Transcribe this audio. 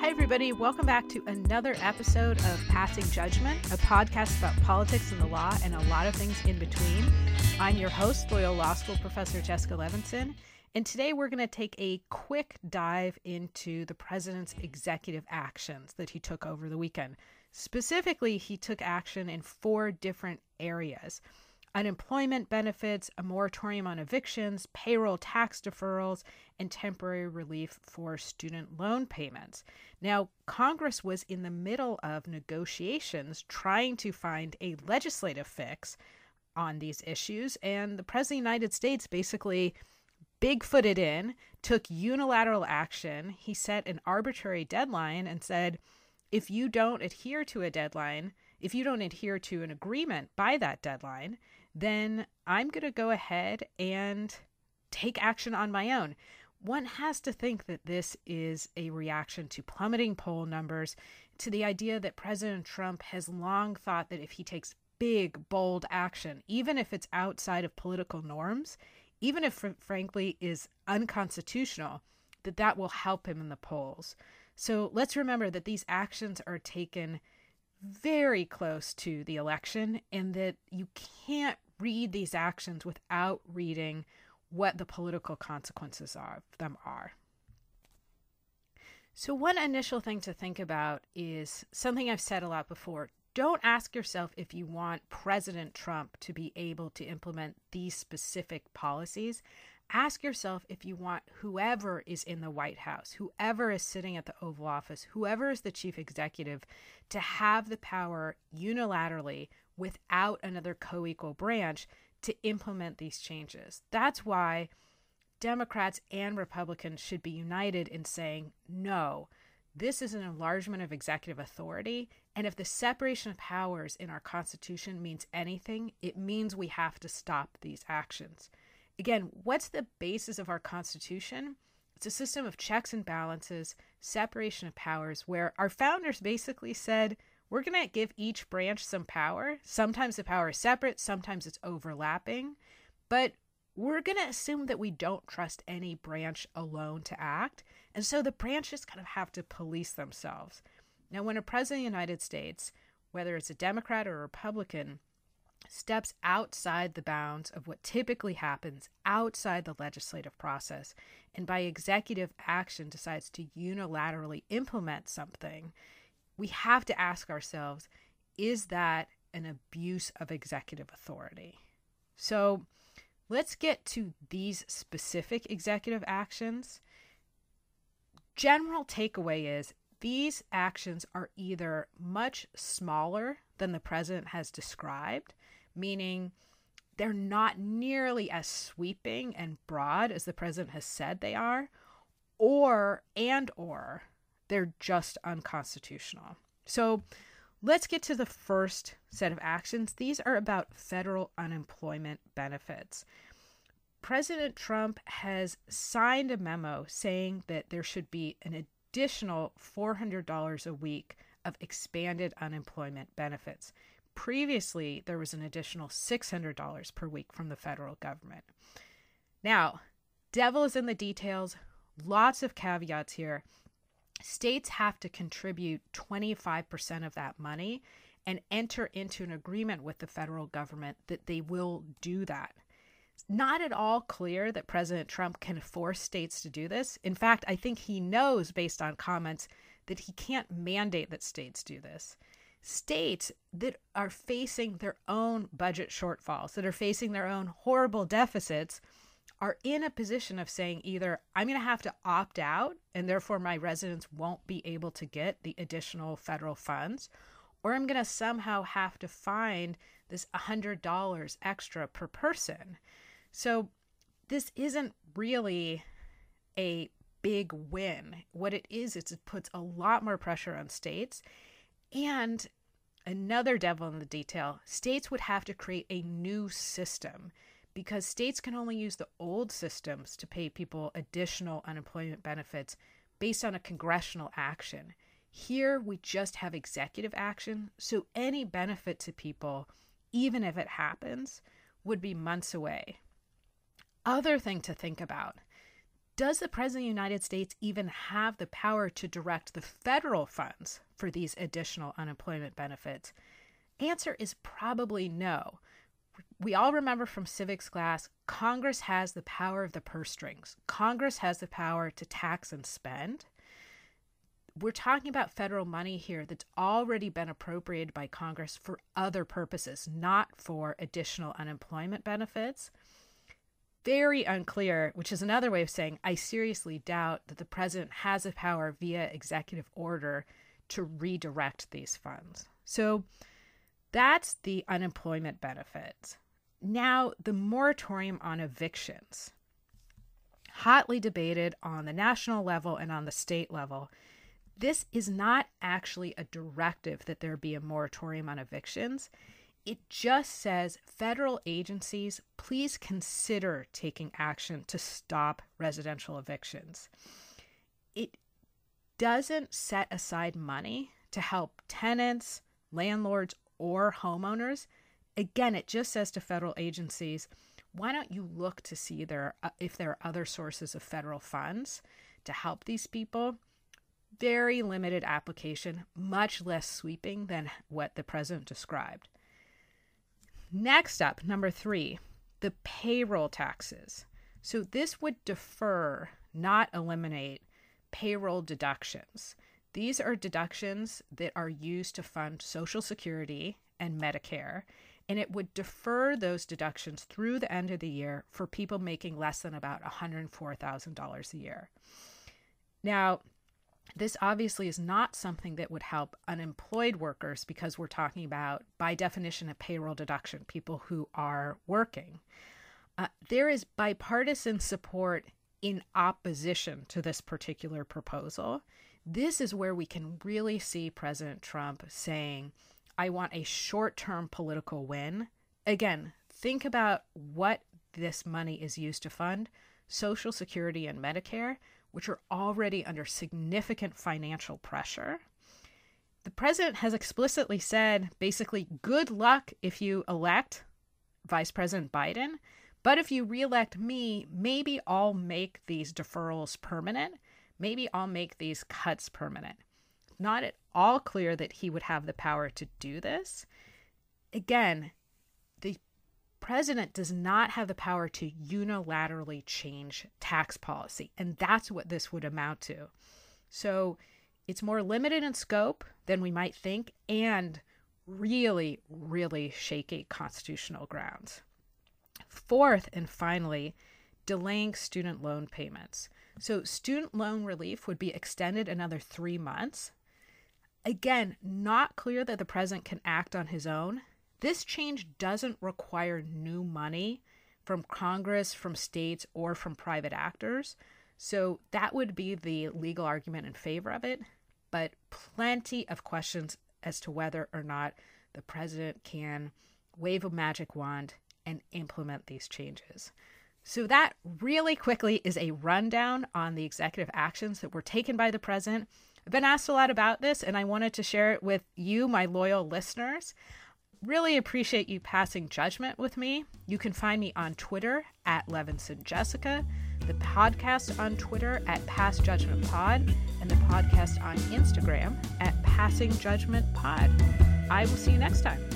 Hi, everybody. Welcome back to another episode of Passing Judgment, a podcast about politics and the law and a lot of things in between. I'm your host, Loyola Law School Professor Jessica Levinson, and today we're going to take a quick dive into the president's executive actions that he took over the weekend. Specifically, he took action in four different areas unemployment benefits, a moratorium on evictions, payroll tax deferrals, and temporary relief for student loan payments. Now, Congress was in the middle of negotiations trying to find a legislative fix on these issues, and the President of the United States basically bigfooted in, took unilateral action. He set an arbitrary deadline and said, if you don't adhere to a deadline, if you don't adhere to an agreement by that deadline, then I'm going to go ahead and take action on my own. One has to think that this is a reaction to plummeting poll numbers, to the idea that President Trump has long thought that if he takes big, bold action, even if it's outside of political norms, even if frankly is unconstitutional, that that will help him in the polls. So let's remember that these actions are taken very close to the election and that you can't read these actions without reading what the political consequences of them are. So, one initial thing to think about is something I've said a lot before. Don't ask yourself if you want President Trump to be able to implement these specific policies ask yourself if you want whoever is in the White House, whoever is sitting at the Oval Office, whoever is the chief executive, to have the power unilaterally without another co equal branch to implement these changes. That's why Democrats and Republicans should be united in saying, no, this is an enlargement of executive authority. And if the separation of powers in our Constitution means anything, it means we have to stop these actions. Again, what's the basis of our Constitution? It's a system of checks and balances, separation of powers, where our founders basically said, we're going to give each branch some power. Sometimes the power is separate, sometimes it's overlapping, but we're going to assume that we don't trust any branch alone to act. And so the branches kind of have to police themselves. Now, when a president of the United States, whether it's a Democrat or a Republican, steps outside the bounds of what typically happens outside the legislative process and by executive action decides to unilaterally implement something, we have to ask ourselves is that an abuse of executive authority? So let's get to these specific executive actions. General takeaway is these actions are either much smaller than the president has described meaning they're not nearly as sweeping and broad as the president has said they are, or and or they're just unconstitutional. So let's get to the first set of actions. These are about federal unemployment benefits. President Trump has signed a memo saying that there should be an additional $400 a week of expanded unemployment benefits. Previously, there was an additional $600 per week from the federal government. Now, devil is in the details. Lots of caveats here. States have to contribute 25% of that money and enter into an agreement with the federal government that they will do that. Not at all clear that President Trump can force states to do this. In fact, I think he knows, based on comments, that he can't mandate that states do this states that are facing their own budget shortfalls, that are facing their own horrible deficits, are in a position of saying either I'm going to have to opt out and therefore my residents won't be able to get the additional federal funds, or I'm going to somehow have to find this $100 extra per person. So this isn't really a big win. What it is, is it puts a lot more pressure on states and another devil in the detail states would have to create a new system because states can only use the old systems to pay people additional unemployment benefits based on a congressional action. Here, we just have executive action, so any benefit to people, even if it happens, would be months away. Other thing to think about does the President of the United States even have the power to direct the federal funds for these additional unemployment benefits? Answer is probably no. We all remember from civics class Congress has the power of the purse strings, Congress has the power to tax and spend. We're talking about federal money here that's already been appropriated by Congress for other purposes, not for additional unemployment benefits very unclear, which is another way of saying I seriously doubt that the president has the power via executive order to redirect these funds. So that's the unemployment benefits. Now, the moratorium on evictions, hotly debated on the national level and on the state level. This is not actually a directive that there be a moratorium on evictions. It just says federal agencies, please consider taking action to stop residential evictions. It doesn't set aside money to help tenants, landlords, or homeowners. Again, it just says to federal agencies, why don't you look to see there uh, if there are other sources of federal funds to help these people? Very limited application, much less sweeping than what the president described. Next up, number three, the payroll taxes. So this would defer, not eliminate, payroll deductions. These are deductions that are used to fund Social Security and Medicare, and it would defer those deductions through the end of the year for people making less than about $104,000 a year. Now, this obviously is not something that would help unemployed workers because we're talking about, by definition, a payroll deduction, people who are working. Uh, there is bipartisan support in opposition to this particular proposal. This is where we can really see President Trump saying, I want a short term political win. Again, think about what this money is used to fund Social Security and Medicare which are already under significant financial pressure. The president has explicitly said basically, good luck if you elect Vice President Biden. But if you reelect me, maybe I'll make these deferrals permanent. Maybe I'll make these cuts permanent. Not at all clear that he would have the power to do this. Again, president does not have the power to unilaterally change tax policy. And that's what this would amount to. So it's more limited in scope than we might think and really, really shaky constitutional grounds. Fourth and finally, delaying student loan payments. So, student loan relief would be extended another three months. Again, not clear that the president can act on his own. This change doesn't require new money from Congress, from states, or from private actors. So that would be the legal argument in favor of it. But plenty of questions as to whether or not the president can wave a magic wand and implement these changes. So, that really quickly is a rundown on the executive actions that were taken by the president. I've been asked a lot about this, and I wanted to share it with you, my loyal listeners really appreciate you passing judgment with me. You can find me on Twitter at Levinson Jessica, the podcast on Twitter at Pass Judgment Pod, and the podcast on Instagram at Passing Judgment Pod. I will see you next time.